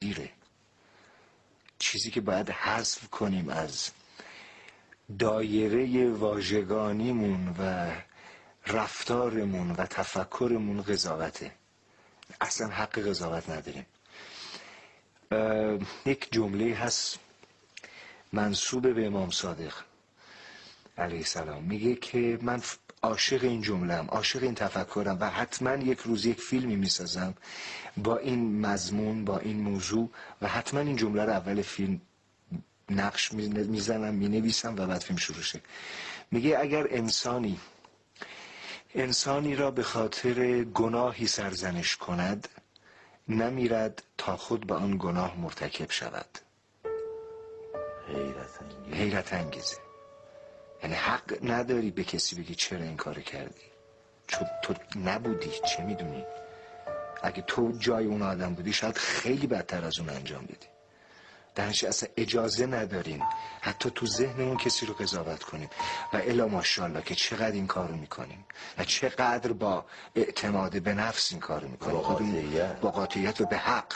دیره. چیزی که باید حذف کنیم از دایره واژگانیمون و رفتارمون و تفکرمون قضاوته. اصلا حق قضاوت نداریم. یک جمله هست منصوب به امام صادق علیه السلام. میگه که من عاشق این جملم عاشق این تفکرم و حتما یک روز یک فیلمی می‌سازم با این مضمون با این موضوع و حتما این جمله رو اول فیلم نقش می‌زنم می‌نویسم و بعد فیلم شروع شه. میگه اگر انسانی انسانی را به خاطر گناهی سرزنش کند نمیرد تا خود به آن گناه مرتکب شود. حیرت انگیزه. یعنی حق نداری به کسی بگی چرا این کار کردی. چون تو نبودی چه می‌دونی؟ اگه تو جای اون آدم بودی شاید خیلی بدتر از اون انجام بدی. درنش اصلا اجازه نداریم حتی تو ذهنمون کسی رو قضاوت کنیم. و الا ماشاءالله که چقدر این کارو می‌کنیم. و چقدر با اعتماد به نفس این کارو می‌کنیم. با قاطعیت. با قاطعیت و به حق.